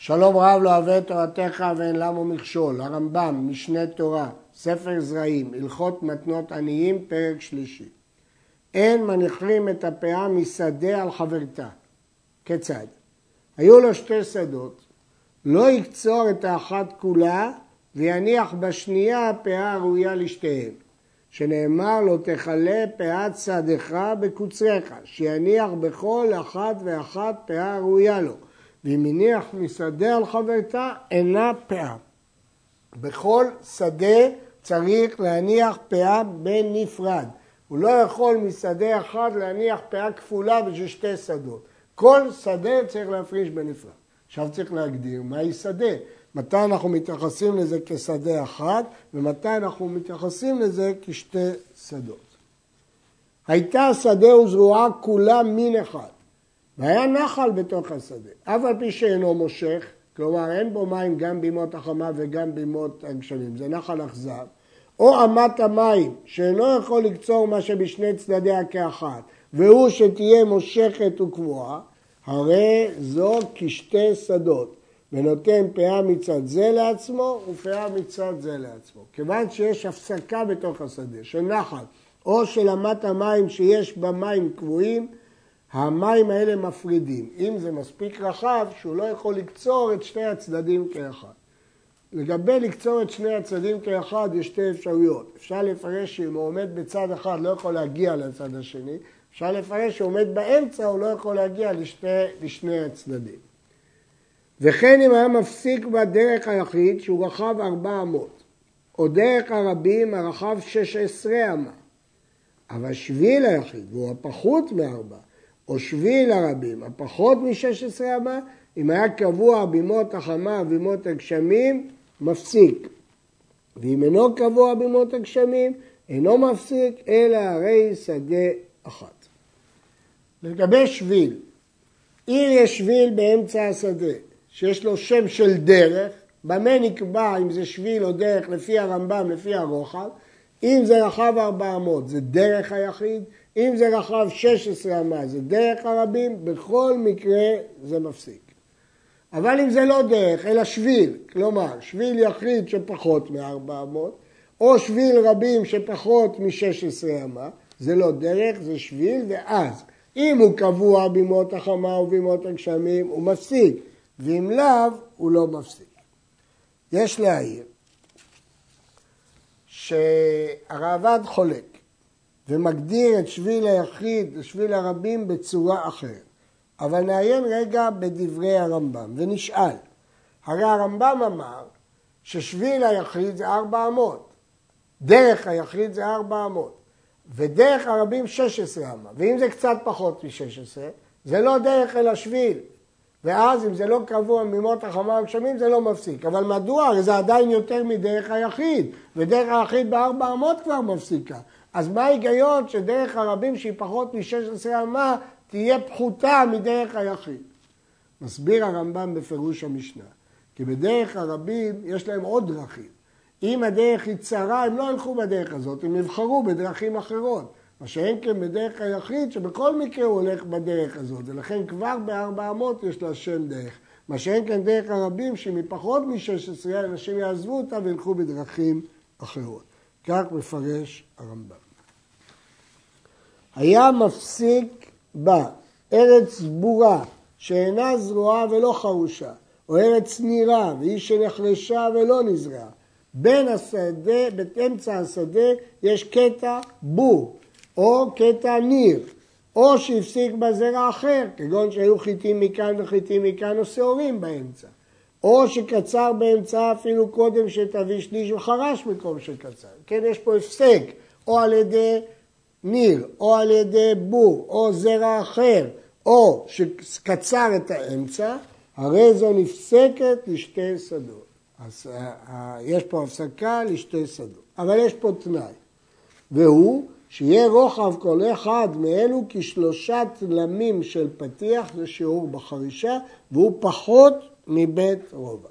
שלום רב לא אוהב תורתך ואין למו מכשול, הרמב"ם, משנה תורה, ספר זרעים, הלכות מתנות עניים, פרק שלישי. אין מניחים את הפאה משדה על חברתה. כיצד? היו לו שתי שדות, לא יקצור את האחת כולה ויניח בשנייה הפאה הראויה לשתיהן. שנאמר לו תכלה פאת שדך בקוצריך, שיניח בכל אחת ואחת פאה ראויה לו. ואם הניח משדה על חברתה, אינה פאה. בכל שדה צריך להניח פאה בנפרד. הוא לא יכול משדה אחד להניח פאה כפולה בשביל שתי שדות. כל שדה צריך להפריש בנפרד. עכשיו צריך להגדיר מהי שדה. מתי אנחנו מתייחסים לזה כשדה אחד ומתי אנחנו מתייחסים לזה כשתי שדות. הייתה שדה וזרועה כולה מין אחד והיה נחל בתוך השדה, אף על פי שאינו מושך, כלומר אין בו מים גם בימות החמה וגם בימות הגשמים, זה נחל אכזב, או אמת המים שאינו יכול לקצור מה שבשני צדדיה כאחת, והוא שתהיה מושכת וקבועה, הרי זו כשתי שדות, ונותן פאה מצד זה לעצמו ופאה מצד זה לעצמו. כיוון שיש הפסקה בתוך השדה של נחל או של אמת המים שיש בה מים קבועים, המים האלה מפרידים. אם זה מספיק רחב, שהוא לא יכול לקצור את שני הצדדים כאחד. לגבי לקצור את שני הצדדים כאחד, יש שתי אפשרויות. אפשר לפרש שאם הוא עומד בצד אחד, לא יכול להגיע לצד השני. אפשר לפרש שהוא עומד באמצע, הוא לא יכול להגיע לשני, לשני הצדדים. וכן אם היה מפסיק בדרך היחיד שהוא רחב ארבע אמות, או דרך הרבים הרחב שש עשרה אמה, אבל שביל היחיד, והוא הפחות מארבע, או שביל הרבים, הפחות משש עשרה אמה, אם היה קבוע בימות החמה ובימות הגשמים, מפסיק. ואם אינו קבוע בימות הגשמים, אינו מפסיק, אלא הרי שדה אחת. לגבי שביל, אם יש שביל באמצע השדה, שיש לו שם של דרך, במה נקבע אם זה שביל או דרך לפי הרמב"ם, לפי הרוחב, אם זה רחב 400 זה דרך היחיד, אם זה רחב 16 אמה זה דרך הרבים, בכל מקרה זה מפסיק. אבל אם זה לא דרך, אלא שביל, כלומר שביל יחיד שפחות מ-400, או שביל רבים שפחות מ-16 אמה, זה לא דרך, זה שביל, ואז אם הוא קבוע בימות החמה ובימות הגשמים, הוא מפסיק. ואם לאו, הוא לא מפסיק. יש להעיר שהרעב"ד חולק ומגדיר את שביל היחיד ושביל הרבים בצורה אחרת. אבל נעיין רגע בדברי הרמב"ם ונשאל. הרי הרמב"ם אמר ששביל היחיד זה ארבע אמות, דרך היחיד זה ארבע אמות, ודרך הרבים שש עשרה אמה, ואם זה קצת פחות משש עשרה, זה לא דרך אלא שביל, ואז אם זה לא קבוע ממות החמה וגשמים זה לא מפסיק. אבל מדוע? זה עדיין יותר מדרך היחיד, ודרך היחיד בארבע אמות כבר מפסיקה. אז מה ההיגיון שדרך הרבים שהיא פחות מ-16 אמה תהיה פחותה מדרך היחיד? מסביר הרמב"ם בפירוש המשנה, כי בדרך הרבים יש להם עוד דרכים. אם הדרך היא צרה, הם לא ילכו בדרך הזאת, הם יבחרו בדרכים אחרות. מה שאין כן בדרך היחיד, שבכל מקרה הוא הולך בדרך הזאת, ולכן כבר בארבע אמות יש לה שם דרך. מה שאין כן דרך הרבים, שמפחות מ-16 אנשים יעזבו אותה וילכו בדרכים אחרות. כך מפרש הרמב"ם. היה מפסיק בה ארץ סבורה שאינה זרועה ולא חרושה, או ארץ נירה והיא שנחרשה ולא נזרעה. בין השדה, באמצע השדה, יש קטע בור, או קטע ניר, או שהפסיק בזרע אחר, כגון שהיו חיטים מכאן וחיטים מכאן או שעורים באמצע, או שקצר באמצע אפילו קודם שתביא שליש וחרש מקום שקצר. כן, יש פה הפסק, או על ידי ניר, או על ידי בור, או זרע אחר, או שקצר את האמצע, הרי זו נפסקת לשתי שדות. אז אה, אה, יש פה הפסקה לשתי שדות. אבל יש פה תנאי, והוא שיהיה רוחב כל אחד מאלו כשלושה תלמים של פתיח, זה שיעור בחרישה, והוא פחות מבית רובע.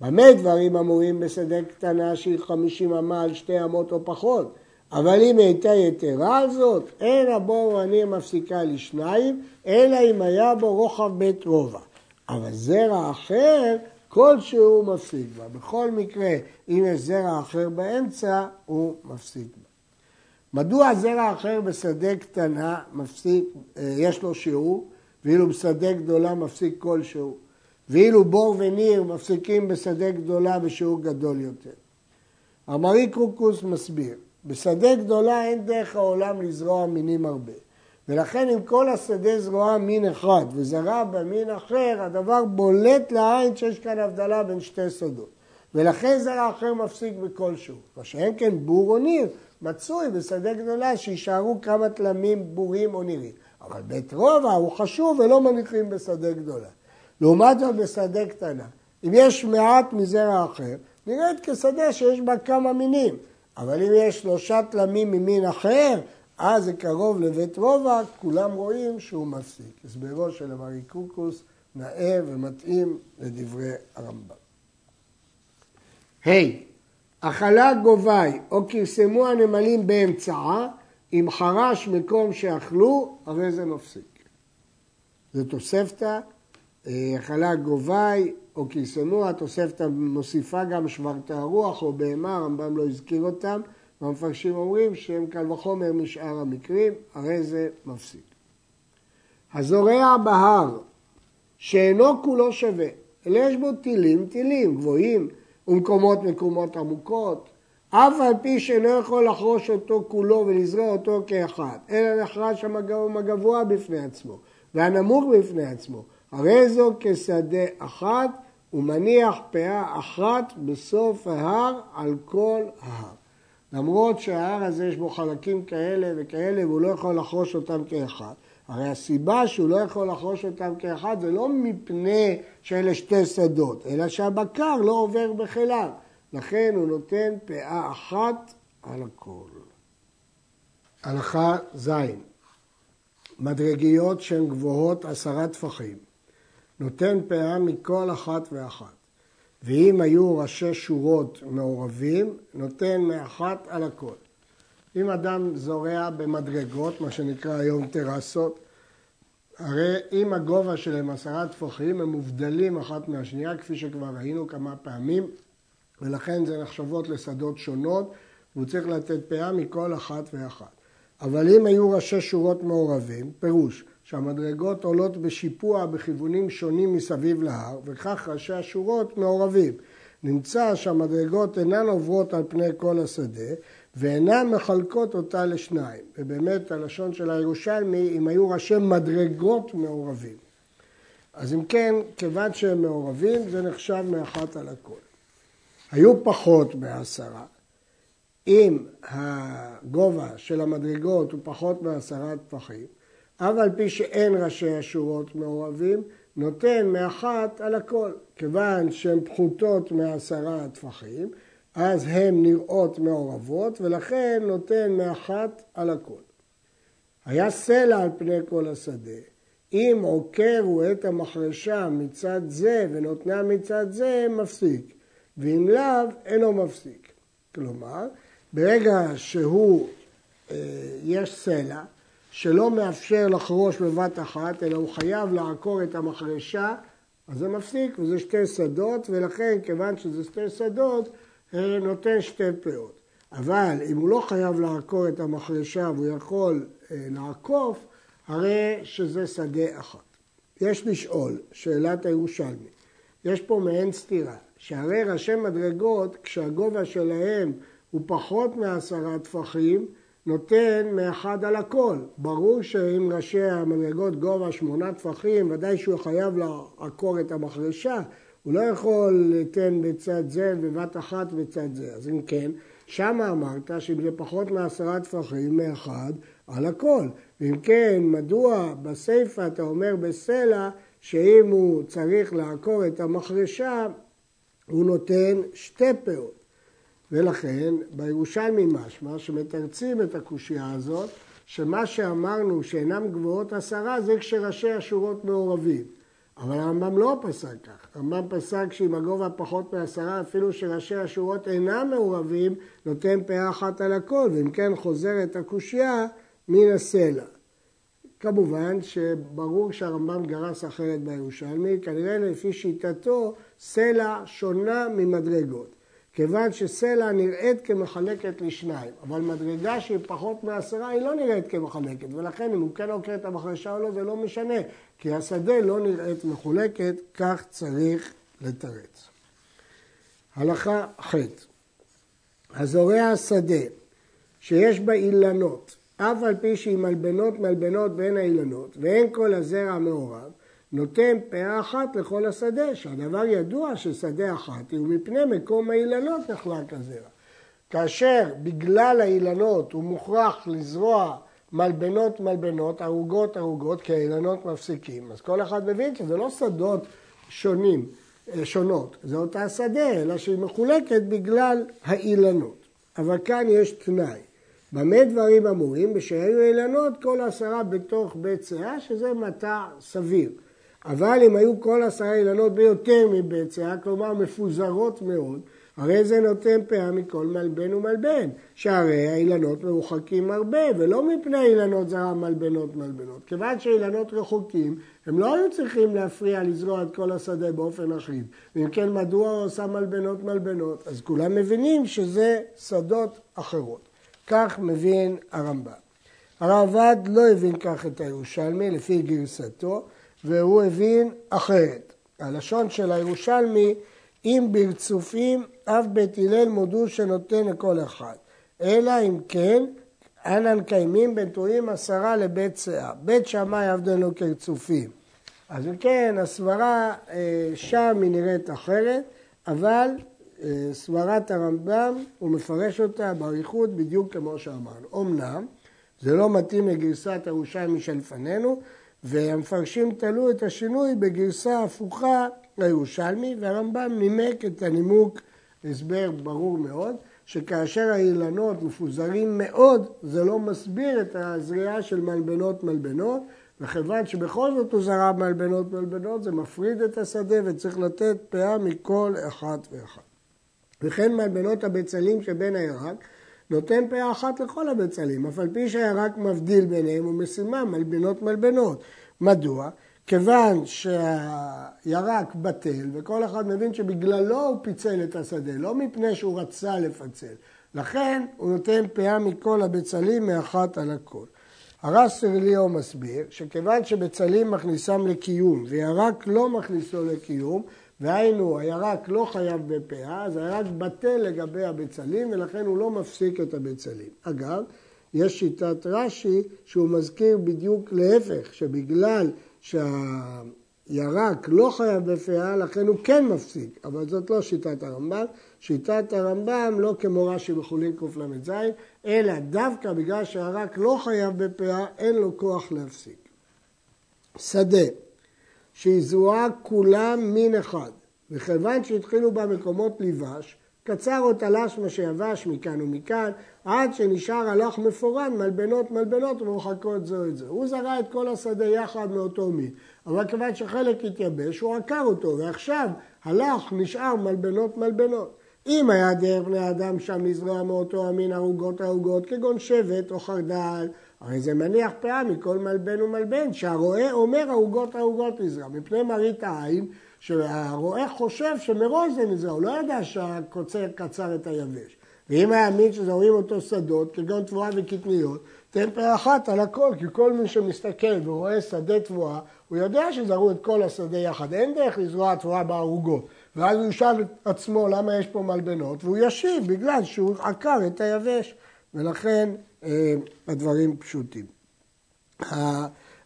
במה דברים אמורים בשדה קטנה שהיא חמישים אמה על שתי אמות או פחות? אבל אם הייתה יתרה על זאת, אין הבור אני מפסיקה לשניים, אלא אם היה בו רוחב בית רובע. אבל זרע אחר, כלשהו מפסיק בה. בכל מקרה, אם יש זרע אחר באמצע, הוא מפסיק בה. מדוע זרע אחר בשדה קטנה מפסיק, אה, יש לו שיעור, ואילו בשדה גדולה מפסיק כלשהו, ואילו בור וניר מפסיקים בשדה גדולה בשיעור גדול יותר. המרי קרוקוס מסביר, בשדה גדולה אין דרך העולם לזרוע מינים הרבה. ולכן אם כל השדה זרועה מין אחד וזרע במין אחר, הדבר בולט לעין שיש כאן הבדלה בין שתי שדות. ולכן זרע אחר מפסיק בכלשהו. מה שאין כן בור או ניר, מצוי בשדה גדולה שישארו כמה תלמים בורים או נירים. אבל בית רובע הוא חשוב ולא מניחים בשדה גדולה. לעומת זאת בשדה קטנה, אם יש מעט מזרע אחר, נראית כשדה שיש בה כמה מינים. אבל אם יש שלושה תלמים ממין אחר, אז זה קרוב לבית רובע, כולם רואים שהוא מפסיק. הסברו של המריקוקוס נאה ומתאים לדברי הרמב"ם. ה. Hey, אכלה גובי או כרסמו הנמלים באמצעה, אם חרש מקום שאכלו, הרי זה מפסיק. זה תוספתא, אכלה אה, גובי או כרסמו, התוספתא מוסיפה גם שברת הרוח או בהמה, הרמב"ם לא הזכיר אותם, והמפרשים אומרים שהם קל וחומר משאר המקרים, הרי זה מפסיק. הזורע בהר, שאינו כולו שווה, אלא יש בו טילים טילים גבוהים ומקומות מקומות עמוקות, אף על פי שאינו יכול לחרוש אותו כולו ולזרוע אותו כאחד, אלא נחרש המקום הגבוה בפני עצמו והנמוך בפני עצמו, הרי זו כשדה אחת ומניח פאה אחת בסוף ההר על כל ההר. למרות שההר הזה יש בו חלקים כאלה וכאלה והוא לא יכול לחרוש אותם כאחד. הרי הסיבה שהוא לא יכול לחרוש אותם כאחד זה לא מפני שאלה שתי שדות, אלא שהבקר לא עובר בחילה. לכן הוא נותן פאה אחת על הכל. הלכה ז' מדרגיות שהן גבוהות עשרה טפחים. נותן פאה מכל אחת ואחת. ואם היו ראשי שורות מעורבים, נותן מאחת על הכל. אם אדם זורע במדרגות, מה שנקרא היום טרסות, הרי אם הגובה שלהם עשרה טפחים, הם מובדלים אחת מהשנייה, כפי שכבר ראינו כמה פעמים, ולכן זה נחשבות לשדות שונות, והוא צריך לתת פאה מכל אחת ואחת. אבל אם היו ראשי שורות מעורבים, פירוש שהמדרגות עולות בשיפוע בכיוונים שונים מסביב להר, וכך ראשי השורות מעורבים. נמצא שהמדרגות אינן עוברות על פני כל השדה, ואינן מחלקות אותה לשניים. ובאמת הלשון של הירושלמי, אם היו ראשי מדרגות מעורבים. אז אם כן, כיוון שהם מעורבים, זה נחשב מאחת על הכל. היו פחות מעשרה. אם הגובה של המדרגות הוא פחות מעשרה טפחים, אף על פי שאין ראשי השורות מעורבים, נותן מאחת על הכל. כיוון שהן פחותות מעשרה טפחים, אז הן נראות מעורבות, ולכן נותן מאחת על הכל. היה סלע על פני כל השדה. אם עוקר הוא את המחרשה מצד זה ונותנה מצד זה, מפסיק. ואם לאו, אינו מפסיק. כלומר, ברגע שהוא, אה, יש סלע, שלא מאפשר לחרוש בבת אחת, אלא הוא חייב לעקור את המחרשה, אז זה מפסיק, וזה שתי שדות, ולכן, כיוון שזה שתי שדות, נותן שתי פאות. אבל אם הוא לא חייב לעקור את המחרשה והוא יכול אה, לעקוף, הרי שזה שדה אחת. יש לשאול, שאלת הירושלמי, יש פה מעין סתירה, שהרי ראשי מדרגות, כשהגובה שלהם הוא פחות מעשרה טפחים, נותן מאחד על הכל. ברור שאם ראשי המדרגות גובה שמונה טפחים, ודאי שהוא חייב לעקור את המחרשה, הוא לא יכול לתן בצד זה בבת אחת בצד זה. אז אם כן, שמה אמרת שאם זה פחות מעשרה טפחים מאחד, על הכל. ואם כן, מדוע בסיפא אתה אומר בסלע שאם הוא צריך לעקור את המחרשה, הוא נותן שתי פאות. ולכן בירושלמי משמע שמתרצים את הקושייה הזאת, שמה שאמרנו שאינם גבוהות עשרה זה כשראשי השורות מעורבים. אבל הרמב"ם לא פסק כך, הרמב"ם פסק שאם הגובה פחות מעשרה, אפילו שראשי השורות אינם מעורבים, נותן פאה אחת על הכל, ואם כן חוזרת הקושייה מן הסלע. כמובן שברור שהרמב"ם גרס אחרת בירושלמי, כנראה לפי שיטתו סלע שונה ממדרגות. כיוון שסלע נראית כמחלקת לשניים, אבל מדרגה שהיא פחות מעשרה היא לא נראית כמחלקת, ולכן אם הוא כן עוקר את המחרשה או לא זה לא משנה, כי השדה לא נראית מחולקת, כך צריך לתרץ. הלכה ח' הזורע השדה שיש בה אילנות, אף על פי שהיא מלבנות מלבנות בין האילנות, ואין כל הזרע מעורב, נותן פאה אחת לכל השדה, שהדבר ידוע ששדה אחת היא מפני מקום האילנות נחלק הזרע. כאשר בגלל האילנות הוא מוכרח לזרוע מלבנות מלבנות, ערוגות ערוגות, כי האילנות מפסיקים, אז כל אחד מבין שזה לא שדות שונים, אה, שונות, זה אותה שדה, אלא שהיא מחולקת בגלל האילנות. אבל כאן יש תנאי. במה דברים אמורים? בשהיו אילנות כל עשרה בתוך בית שאה, שזה מטע סביר. אבל אם היו כל עשרה אילנות ביותר מבית שאה, כלומר מפוזרות מאוד, הרי זה נותן פאה מכל מלבן ומלבן, שהרי האילנות מרוחקים הרבה, ולא מפני אילנות זרה מלבנות מלבנות. כיוון שאילנות רחוקים, הם לא היו צריכים להפריע לזרוע את כל השדה באופן אחיד. ואם כן, מדוע הוא עושה מלבנות מלבנות? אז כולם מבינים שזה שדות אחרות. כך מבין הרמב"ם. הרעב"ד לא הבין כך את הירושלמי לפי גרסתו, והוא הבין אחרת. הלשון של הירושלמי, אם ברצופים, אף בית הלל מודו שנותן לכל אחד. אלא אם כן, אנן קיימים בין טועים עשרה לבית שאה. בית שמאי עבדנו כרצופים. אז אם כן, הסברה אה, שם היא נראית אחרת, אבל אה, סברת הרמב"ם, הוא מפרש אותה באריכות בדיוק כמו שאמרנו. אמנם, זה לא מתאים לגרסת הירושלמי שלפנינו, והמפרשים תלו את השינוי בגרסה הפוכה לירושלמי, והרמב"ם נימק את הנימוק, הסבר ברור מאוד, שכאשר האילנות מפוזרים מאוד, זה לא מסביר את הזריעה של מלבנות מלבנות, וכיוון שבכל זאת הוא זרע מלבנות מלבנות, זה מפריד את השדה וצריך לתת פאה מכל אחד ואחד. וכן מלבנות הבצלים שבין הירק, נותן פאה אחת לכל הבצלים, אף על פי שהירק מבדיל ביניהם ומשימה מלבנות מלבנות. מדוע? כיוון שהירק בטל, וכל אחד מבין שבגללו הוא פיצל את השדה, לא מפני שהוא רצה לפצל. לכן הוא נותן פאה מכל הבצלים מאחת על הכל. הרס סרליו מסביר שכיוון שבצלים מכניסם לקיום וירק לא מכניסו לקיום, והיינו הירק לא חייב בפאה, אז הירק בטל לגבי הבצלים ולכן הוא לא מפסיק את הבצלים. אגב, יש שיטת רש"י שהוא מזכיר בדיוק להפך, שבגלל שהירק לא חייב בפאה, לכן הוא כן מפסיק, אבל זאת לא שיטת הרמב"ם. שיטת הרמב"ם לא כמו רש"י בחולין קל"ז, אלא דווקא בגלל שהירק לא חייב בפאה, אין לו כוח להפסיק. שדה שיזוהה כולם מין אחד, וכיוון שהתחילו בה מקומות ליבש, קצר או תלש מה שיבש מכאן ומכאן, עד שנשאר הלך מפורן, מלבנות מלבנות ומורחקות זו את זו. הוא זרע את כל השדה יחד מאותו מין, אבל כיוון שחלק התייבש, הוא עקר אותו, ועכשיו הלך נשאר מלבנות מלבנות. אם היה דרך בני אדם שם לזרוע מאותו המין ערוגות ערוגות, כגון שבט או חרדל, הרי זה מניח פאה מכל מלבן ומלבן, שהרועה אומר ערוגות ערוגות לזרוע, מפני מראית העין, שהרועה חושב שמראש זה נזרע, הוא לא ידע שהקוצר קצר את היבש. ואם היה מין שזורעים אותו שדות, כגון תבואה וקטניות, תן פאה אחת על הכל, כי כל מי שמסתכל ורואה שדה תבואה, הוא יודע שזרעו את כל השדה יחד, אין דרך לזרוע תבואה בערוגות. ואז הוא ישאל את עצמו למה יש פה מלבנות, והוא ישיב בגלל שהוא עקר את היבש, ולכן אה, הדברים פשוטים.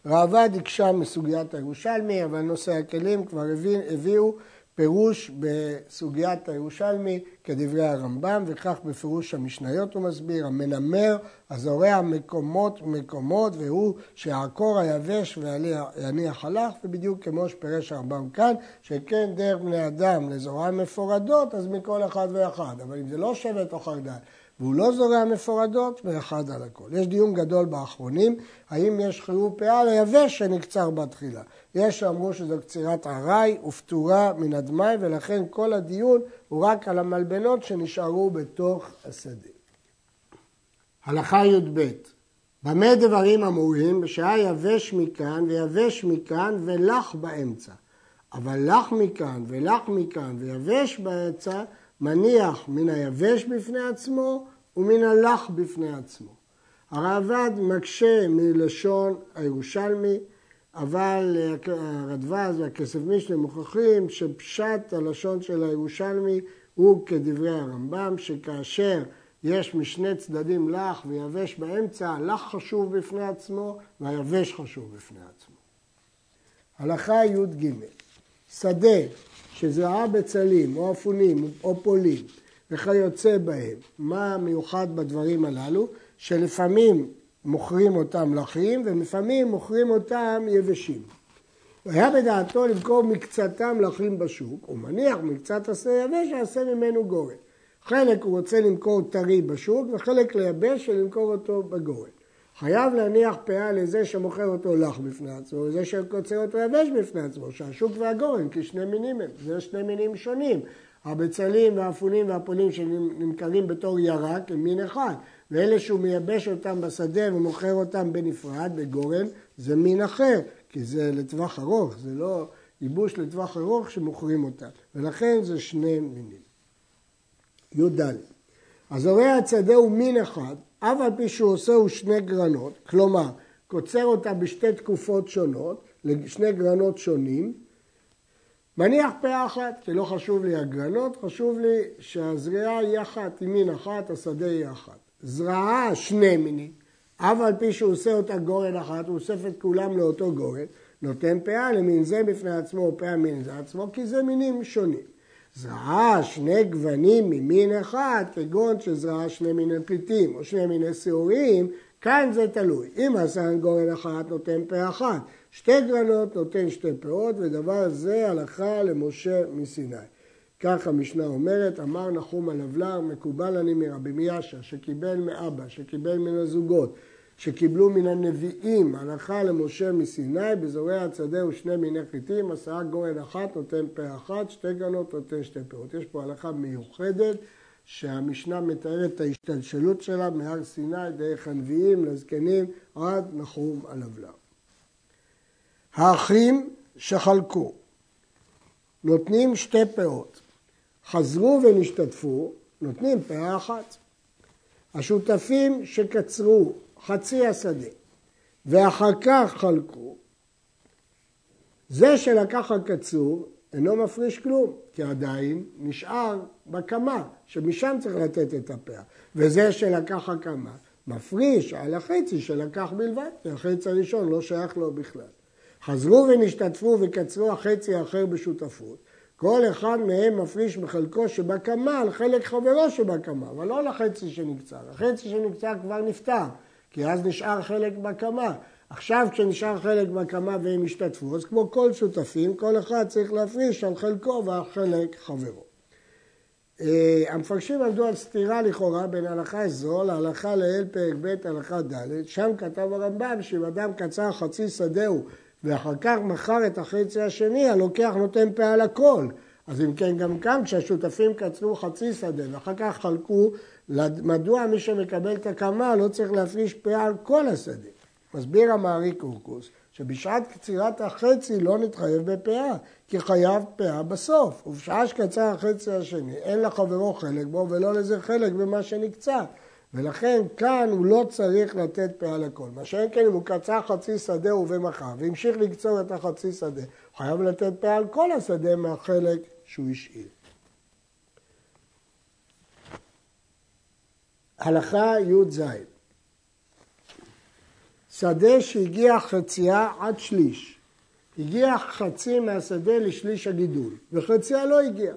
ראב"ד הקשה מסוגיית הירושלמי, אבל נושא הכלים כבר הבין, הביאו פירוש בסוגיית הירושלמי כדברי הרמב"ם, וכך בפירוש המשניות הוא מסביר, המנמר, הזורע מקומות מקומות, והוא שיעקור היבש ויניח הלך, ובדיוק כמו שפירש הרמב"ם כאן, שכן דרך בני אדם לזורע מפורדות, אז מכל אחד ואחד, אבל אם זה לא שבט או חרדל, והוא לא זורע מפורדות, ואחד על הכל. יש דיון גדול באחרונים, האם יש חיוב פאה ליבש שנקצר בתחילה. יש שאמרו שזו קצירת ארעי ופטורה מן הדמאי, ולכן כל הדיון הוא רק על המלבנות שנשארו בתוך השדה. הלכה י"ב במה דברים אמורים? בשעה יבש מכאן ויבש מכאן ולח באמצע. אבל לך מכאן ולך מכאן ויבש באמצע מניח מן היבש בפני עצמו ומן הלך בפני עצמו. הרעב"ד מקשה מלשון הירושלמי, אבל הרדווז והכסף משנה מוכיחים שפשט הלשון של הירושלמי הוא כדברי הרמב"ם, שכאשר יש משני צדדים לך ויבש באמצע, לך חשוב בפני עצמו והיבש חשוב בפני עצמו. הלכה י"ג שדה שזרעה בצלים או אפונים או פולים וכיוצא בהם, מה מיוחד בדברים הללו? שלפעמים מוכרים אותם לחים ולפעמים מוכרים אותם יבשים. היה בדעתו למכור מקצתם לחים בשוק, הוא מניח מקצת עשה יבש שיעשה ממנו גורן. חלק הוא רוצה למכור טרי בשוק וחלק לייבש ולמכור אותו בגורן. חייב להניח פאה לזה שמוכר אותו לך בפני עצמו, וזה שקוצר אותו יבש בפני עצמו, שהשוק והגורן, כי שני מינים הם, זה שני מינים שונים. הבצלים והאפונים והאפונים שנמכרים בתור ירק הם מין אחד, ואלה שהוא מייבש אותם בשדה ומוכר אותם בנפרד, בגורן, זה מין אחר, כי זה לטווח ארוך, זה לא ייבוש לטווח ארוך שמוכרים אותם, ולכן זה שני מינים. י"ד הזורע הצדה הוא מין אחד, אף על פי שהוא עושה הוא שני גרנות, כלומר, קוצר אותה בשתי תקופות שונות, לשני גרנות שונים, מניח פאה אחת, כי לא חשוב לי הגרנות, חשוב לי שהזריעה היא אחת, היא מין אחת, השדה היא אחת. זרעה שני מינים, אף על פי שהוא עושה אותה גורן אחת, הוא אוסף את כולם לאותו גורן, נותן פאה למין זה בפני עצמו או פאה מין זה עצמו, כי זה מינים שונים. זרעה שני גוונים ממין אחד, כגון שזרעה שני מיני פליטים או שני מיני שעורים, כאן זה תלוי. אם עשה גורן אחת נותן פה אחת, שתי גרנות נותן שתי פאות, ודבר זה הלכה למשה מסיני. כך המשנה אומרת, אמר נחום הלבלר, מקובל אני מרבי מיאשה, שקיבל מאבא, שקיבל מן הזוגות, שקיבלו מן הנביאים הלכה למשה מסיני, בזורע הצדה ושני מיני חיטים, עשרה גורן אחת נותן פה אחת, שתי גרנות נותן שתי פירות. יש פה הלכה מיוחדת שהמשנה מתארת את ההשתלשלות שלה מהר סיני דרך הנביאים לזקנים עד נחום הלבלר. האחים שחלקו נותנים שתי פאות, חזרו ונשתתפו, נותנים פאה אחת. השותפים שקצרו חצי השדה ואחר כך חלקו, זה שלקח הקצור אינו מפריש כלום, כי עדיין נשאר בקמה, שמשם צריך לתת את הפאה. וזה שלקח הקמה, מפריש על החצי שלקח בלבד, כי החצי הראשון לא שייך לו בכלל. חזרו ונשתתפו וקצרו החצי האחר בשותפות, כל אחד מהם מפריש בחלקו שבקמה על חלק חברו שבקמה, אבל לא לחצי שנקצר. החצי שנקצר כבר נפטר, כי אז נשאר חלק בקמה. עכשיו כשנשאר חלק בקמה והם השתתפו, אז כמו כל שותפים, כל אחד צריך להפריש על חלקו ועל חלק חברו. אה, המפרשים עמדו על סתירה לכאורה בין הלכה זו להלכה לאל פרק ב' הלכה ד', שם כתב הרמב"ם שאם אדם קצר חצי שדהו ואחר כך מכר את החצי השני, הלוקח נותן פה על הכל. אז אם כן, גם כאן כשהשותפים קצרו חצי שדה ואחר כך חלקו, מדוע מי שמקבל את הקמה לא צריך להפריש פאה על כל השדה? מסביר המערי קורקוס שבשעת קצירת החצי לא נתחייב בפאה, כי חייב פאה בסוף. ובשעה שקצר החצי השני, אין לחברו חלק בו ולא לזה חלק במה שנקצר. ולכן כאן הוא לא צריך לתת פאה לכל. מה שאין כן אם הוא קצר חצי שדה ובמחר והמשיך לקצור את החצי שדה, הוא חייב לתת פאה על כל השדה מהחלק שהוא השאיר. הלכה י"ז שדה שהגיע חצייה עד שליש. הגיע חצי מהשדה לשליש הגידול, וחציה לא הגיע.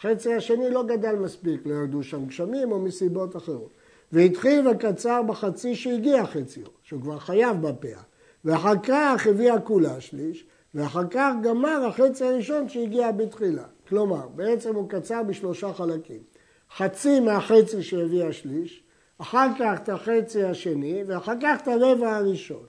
חצי השני לא גדל מספיק, לא ירדו שם גשמים או מסיבות אחרות. והתחיל וקצר בחצי שהגיע חציו, שהוא כבר חייב בפאה. ואחר כך הביאה כולה שליש, ואחר כך גמר החצי הראשון שהגיע בתחילה. כלומר, בעצם הוא קצר בשלושה חלקים. חצי מהחצי שהביא השליש, אחר כך את החצי השני, ואחר כך את הרבע הראשון.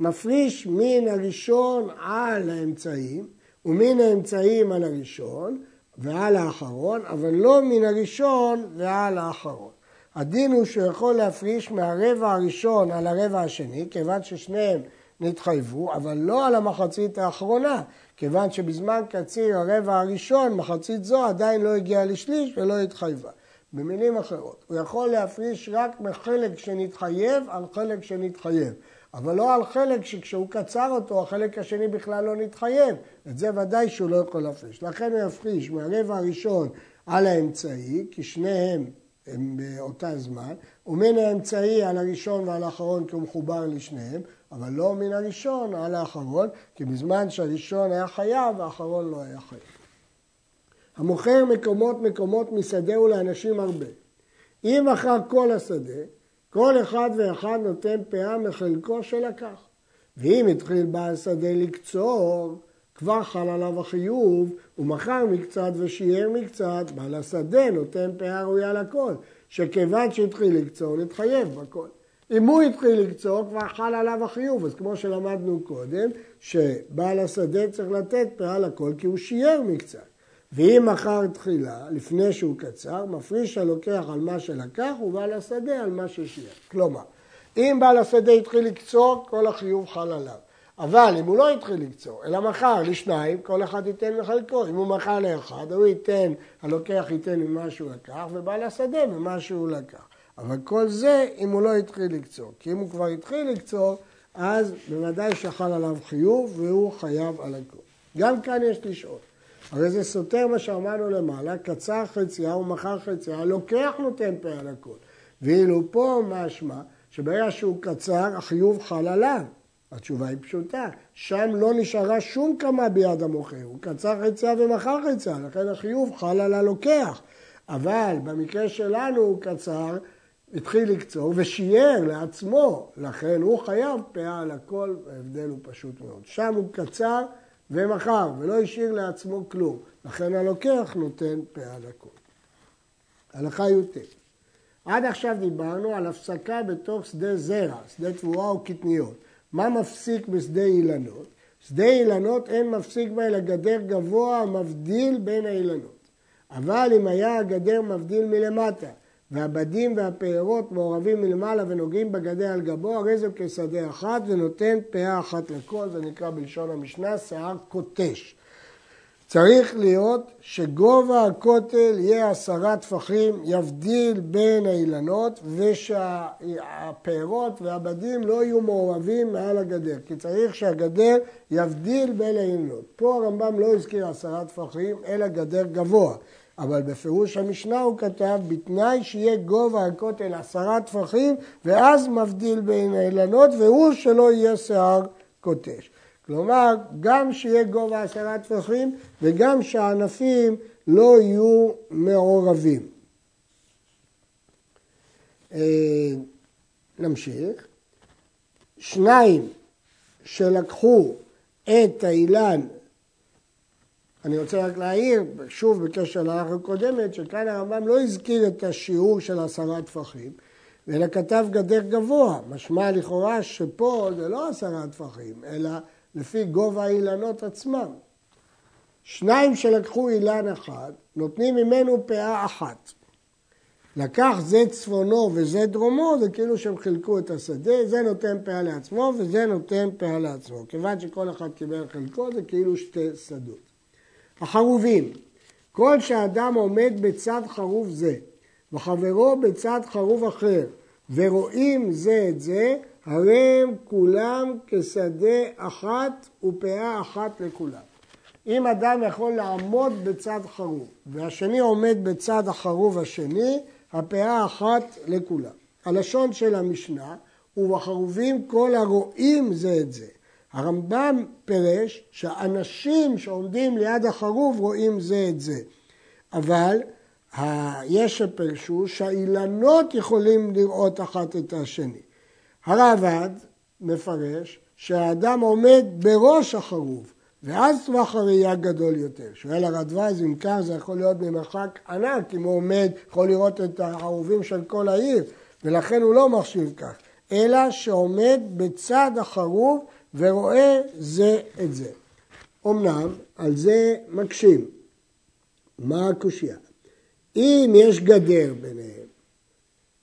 מפריש מן הראשון על האמצעים, ומן האמצעים על הראשון ועל האחרון, אבל לא מן הראשון ועל האחרון. הדין הוא שהוא יכול להפריש מהרבע הראשון על הרבע השני, כיוון ששניהם נתחייבו, אבל לא על המחצית האחרונה, כיוון שבזמן קציר הרבע הראשון, מחצית זו עדיין לא הגיעה לשליש ולא התחייבה. במילים אחרות, הוא יכול להפריש רק מחלק שנתחייב על חלק שנתחייב, אבל לא על חלק שכשהוא קצר אותו, החלק השני בכלל לא נתחייב. את זה ודאי שהוא לא יכול להפריש. לכן הוא יפריש מהרבע הראשון על האמצעי, כי שניהם הם באותה זמן, ומן האמצעי על הראשון ועל האחרון כי הוא מחובר לשניהם, אבל לא מן הראשון על האחרון, כי בזמן שהראשון היה חייב, האחרון לא היה חייב. המוכר מקומות מקומות משדהו לאנשים הרבה. אם מכר כל השדה, כל אחד ואחד נותן פאה מחלקו שלקח. ואם התחיל בעל שדה לקצור, כבר חל עליו החיוב, הוא מכר מקצת ושיער מקצת, בעל השדה נותן פאה ראויה לכל, שכיוון שהתחיל לקצור, נתחייב בכל. אם הוא התחיל לקצור, כבר חל עליו החיוב, אז כמו שלמדנו קודם, שבעל השדה צריך לתת פאה לכל כי הוא שיער מקצת. ואם מכר תחילה, לפני שהוא קצר, מפריש הלוקח על מה שלקח ובעל השדה על מה ששיער. כלומר, אם בעל השדה התחיל לקצור, כל החיוב חל עליו. אבל אם הוא לא התחיל לקצור, אלא מכר לשניים, כל אחד ייתן מחלקו. אם הוא מכר לאחד, הוא ייתן, הלוקח ייתן ממה שהוא לקח, ובעל השדה ממה שהוא לקח. אבל כל זה אם הוא לא התחיל לקצור. כי אם הוא כבר התחיל לקצור, אז בוודאי שחל עליו חיוב והוא חייב על הכל. גם כאן יש לשאול. הרי זה סותר מה שאמרנו למעלה, קצר חצייה ומכר חצייה, לוקח נותן פה על הכל. ואילו פה משמע שברגע שהוא קצר, החיוב חל עליו. התשובה היא פשוטה, שם לא נשארה שום קמה ביד המוכר, הוא קצר חצייה ומכר חצייה, לכן החיוב חל על הלוקח. אבל במקרה שלנו הוא קצר, התחיל לקצור ושיער לעצמו, לכן הוא חייב פאה על הכל, ההבדל הוא פשוט מאוד. שם הוא קצר ומכר ולא השאיר לעצמו כלום, לכן הלוקח נותן פאה על הכל. הלכה י"ט עד עכשיו דיברנו על הפסקה בתוך שדה זרע, שדה תבואה או קטניות. מה מפסיק בשדה אילנות? שדה אילנות אין מפסיק בה אלא גדר גבוה המבדיל בין האילנות. אבל אם היה הגדר מבדיל מלמטה, והבדים והפירות מעורבים מלמעלה ונוגעים בגדר על גבו, הרי זה כשדה אחת ונותן פאה אחת לכל, זה נקרא בלשון המשנה שיער קוטש. צריך להיות שגובה הכותל יהיה עשרה טפחים, יבדיל בין האילנות ושהפירות והבדים לא יהיו מעורבים מעל הגדר, כי צריך שהגדר יבדיל בין האילנות. פה הרמב"ם לא הזכיר עשרה טפחים, אלא גדר גבוה. אבל בפירוש המשנה הוא כתב, בתנאי שיהיה גובה הכותל עשרה טפחים, ואז מבדיל בין האילנות, והוא שלא יהיה שיער קוטש. כלומר, גם שיהיה גובה עשרה טפחים וגם שהענפים לא יהיו מעורבים. אה, נמשיך. שניים שלקחו את האילן, אני רוצה רק להעיר, שוב בקשר להלכה הקודמת, שכאן הרמב"ם לא הזכיר את השיעור של עשרה טפחים, אלא כתב גדר גבוה, משמע לכאורה שפה זה לא עשרה טפחים, אלא לפי גובה האילנות עצמם. שניים שלקחו אילן אחד, נותנים ממנו פאה אחת. לקח זה צפונו וזה דרומו, זה כאילו שהם חילקו את השדה, זה נותן פאה לעצמו וזה נותן פאה לעצמו. כיוון שכל אחד קיבל חלקו, זה כאילו שתי שדות. החרובים, כל שאדם עומד בצד חרוב זה, וחברו בצד חרוב אחר, ורואים זה את זה, הרי הם כולם כשדה אחת ופאה אחת לכולם. אם אדם יכול לעמוד בצד חרוב והשני עומד בצד החרוב השני, הפאה אחת לכולם. הלשון של המשנה, ובחרובים כל הרואים זה את זה. הרמב"ם פירש שהאנשים שעומדים ליד החרוב רואים זה את זה. אבל יש שפרשו שהאילנות יכולים לראות אחת את השני. הרעב"ד מפרש שהאדם עומד בראש החרוב, ואז טווח הראייה גדול יותר. שואל הרדווז, אם כך זה יכול להיות במרחק ענק, אם הוא עומד, יכול לראות את הערובים של כל העיר, ולכן הוא לא מחשיב כך, אלא שעומד בצד החרוב ורואה זה את זה. אמנם על זה מקשים. מה הקושייה? אם יש גדר ביניהם,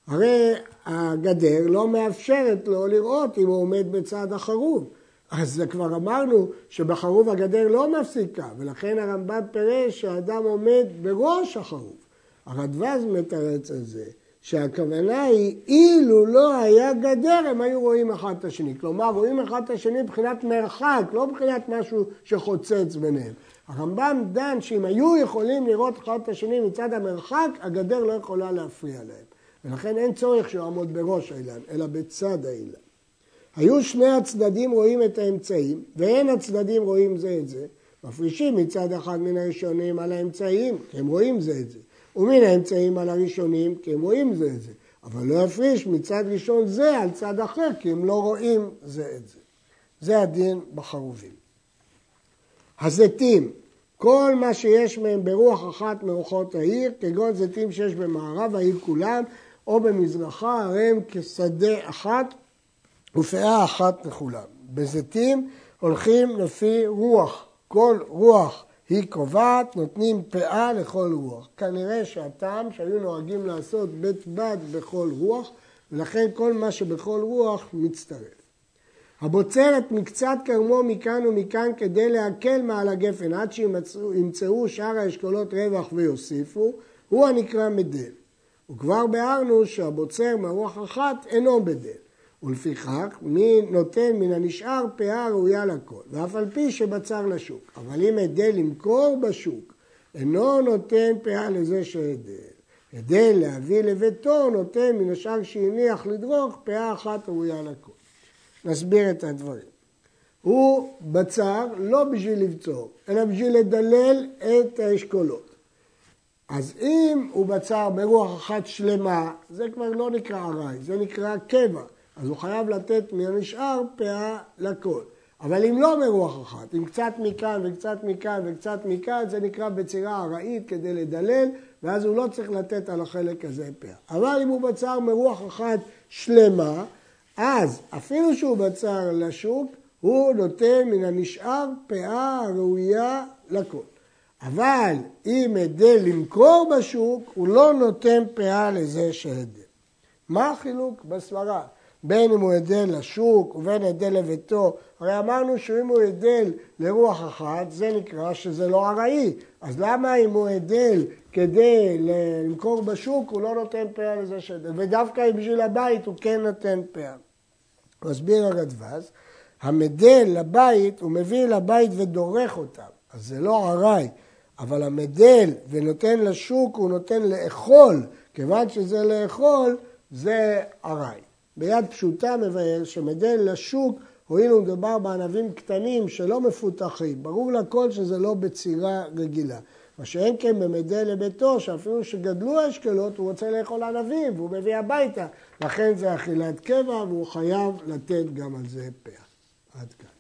הרי הגדר לא מאפשרת לו לראות אם הוא עומד בצד החרוב. אז כבר אמרנו שבחרוב הגדר לא מפסיקה, ולכן הרמב"ם פירש שהאדם עומד בראש החרוב. הרדווז מתרץ על זה, שהכוונה היא אילו לא היה גדר הם היו רואים אחד את השני. כלומר רואים אחד את השני מבחינת מרחק, לא מבחינת משהו שחוצץ ביניהם. הרמב"ם דן שאם היו יכולים לראות אחד את השני מצד המרחק, הגדר לא יכולה להפריע להם. ולכן אין צורך שהוא יעמוד בראש האילן, אלא בצד האילן. היו שני הצדדים רואים את האמצעים, ואין הצדדים רואים זה את זה. מפרישים מצד אחד מן הראשונים על האמצעים, כי הם רואים זה את זה. ומן האמצעים על הראשונים, כי הם רואים זה את זה. אבל לא יפריש מצד ראשון זה על צד אחר, כי הם לא רואים זה את זה. זה הדין בחרובים. הזיתים, כל מה שיש מהם ברוח אחת מרוחות העיר, כגון זיתים שיש במערב העיר כולם, או במזרחה, הרי הם כשדה אחת ופאה אחת לכולם. בזיתים הולכים לפי רוח, כל רוח היא קובעת, נותנים פאה לכל רוח. כנראה שהטעם שהיו נוהגים לעשות בית בד בכל רוח, ולכן כל מה שבכל רוח מצטרף. הבוצרת מקצת כרמו מכאן ומכאן כדי להקל מעל הגפן עד שימצאו שאר האשכולות רווח ויוסיפו, הוא הנקרא מדל. וכבר ביארנו שהבוצר מרוח אחת אינו בדל. ולפיכך, מי נותן מן הנשאר פאה ראויה לכל, ואף על פי שבצר לשוק. אבל אם אדל למכור בשוק, אינו נותן פאה לזה שאדל. אדל להביא לביתו נותן מן השאר שהניח לדרוך פאה אחת ראויה לכל. נסביר את הדברים. הוא בצר לא בשביל לבצור, אלא בשביל לדלל את האשכולות. אז אם הוא בצר ברוח אחת שלמה, זה כבר לא נקרא ארעי, זה נקרא קבע. אז הוא חייב לתת מהנשאר פאה לכל. אבל אם לא ברוח אחת, אם קצת מכאן וקצת מכאן וקצת מכאן, זה נקרא בצירה ארעית כדי לדלל, ואז הוא לא צריך לתת על החלק הזה פאה. אבל אם הוא בצר מרוח אחת שלמה, אז אפילו שהוא בצר לשוק, הוא נותן מן הנשאר פאה ראויה לכל. אבל אם הידל למכור בשוק, הוא לא נותן פאה לזה שהידל. מה החילוק בסברה? בין אם הוא הידל לשוק ובין הידל לביתו, הרי אמרנו שאם הוא הידל לרוח אחת, זה נקרא שזה לא ארעי. אז למה אם הוא הידל כדי למכור בשוק, הוא לא נותן פאה לזה שהידל? ודווקא אם בשביל הבית הוא כן נותן פאה. מסביר הרדווז, המדל לבית, הוא מביא לבית ודורך אותם, אז זה לא ארעי. אבל המדל ונותן לשוק הוא נותן לאכול, כיוון שזה לאכול זה ארעי. ביד פשוטה מבאר שמדל לשוק, הואיל ומדובר בענבים קטנים שלא מפותחים, ברור לכל שזה לא בצירה רגילה. מה שאין כן במדל לביתו, שאפילו שגדלו האשכולות, הוא רוצה לאכול ענבים והוא מביא הביתה. לכן זה אכילת קבע והוא חייב לתת גם על זה פאה. עד כאן.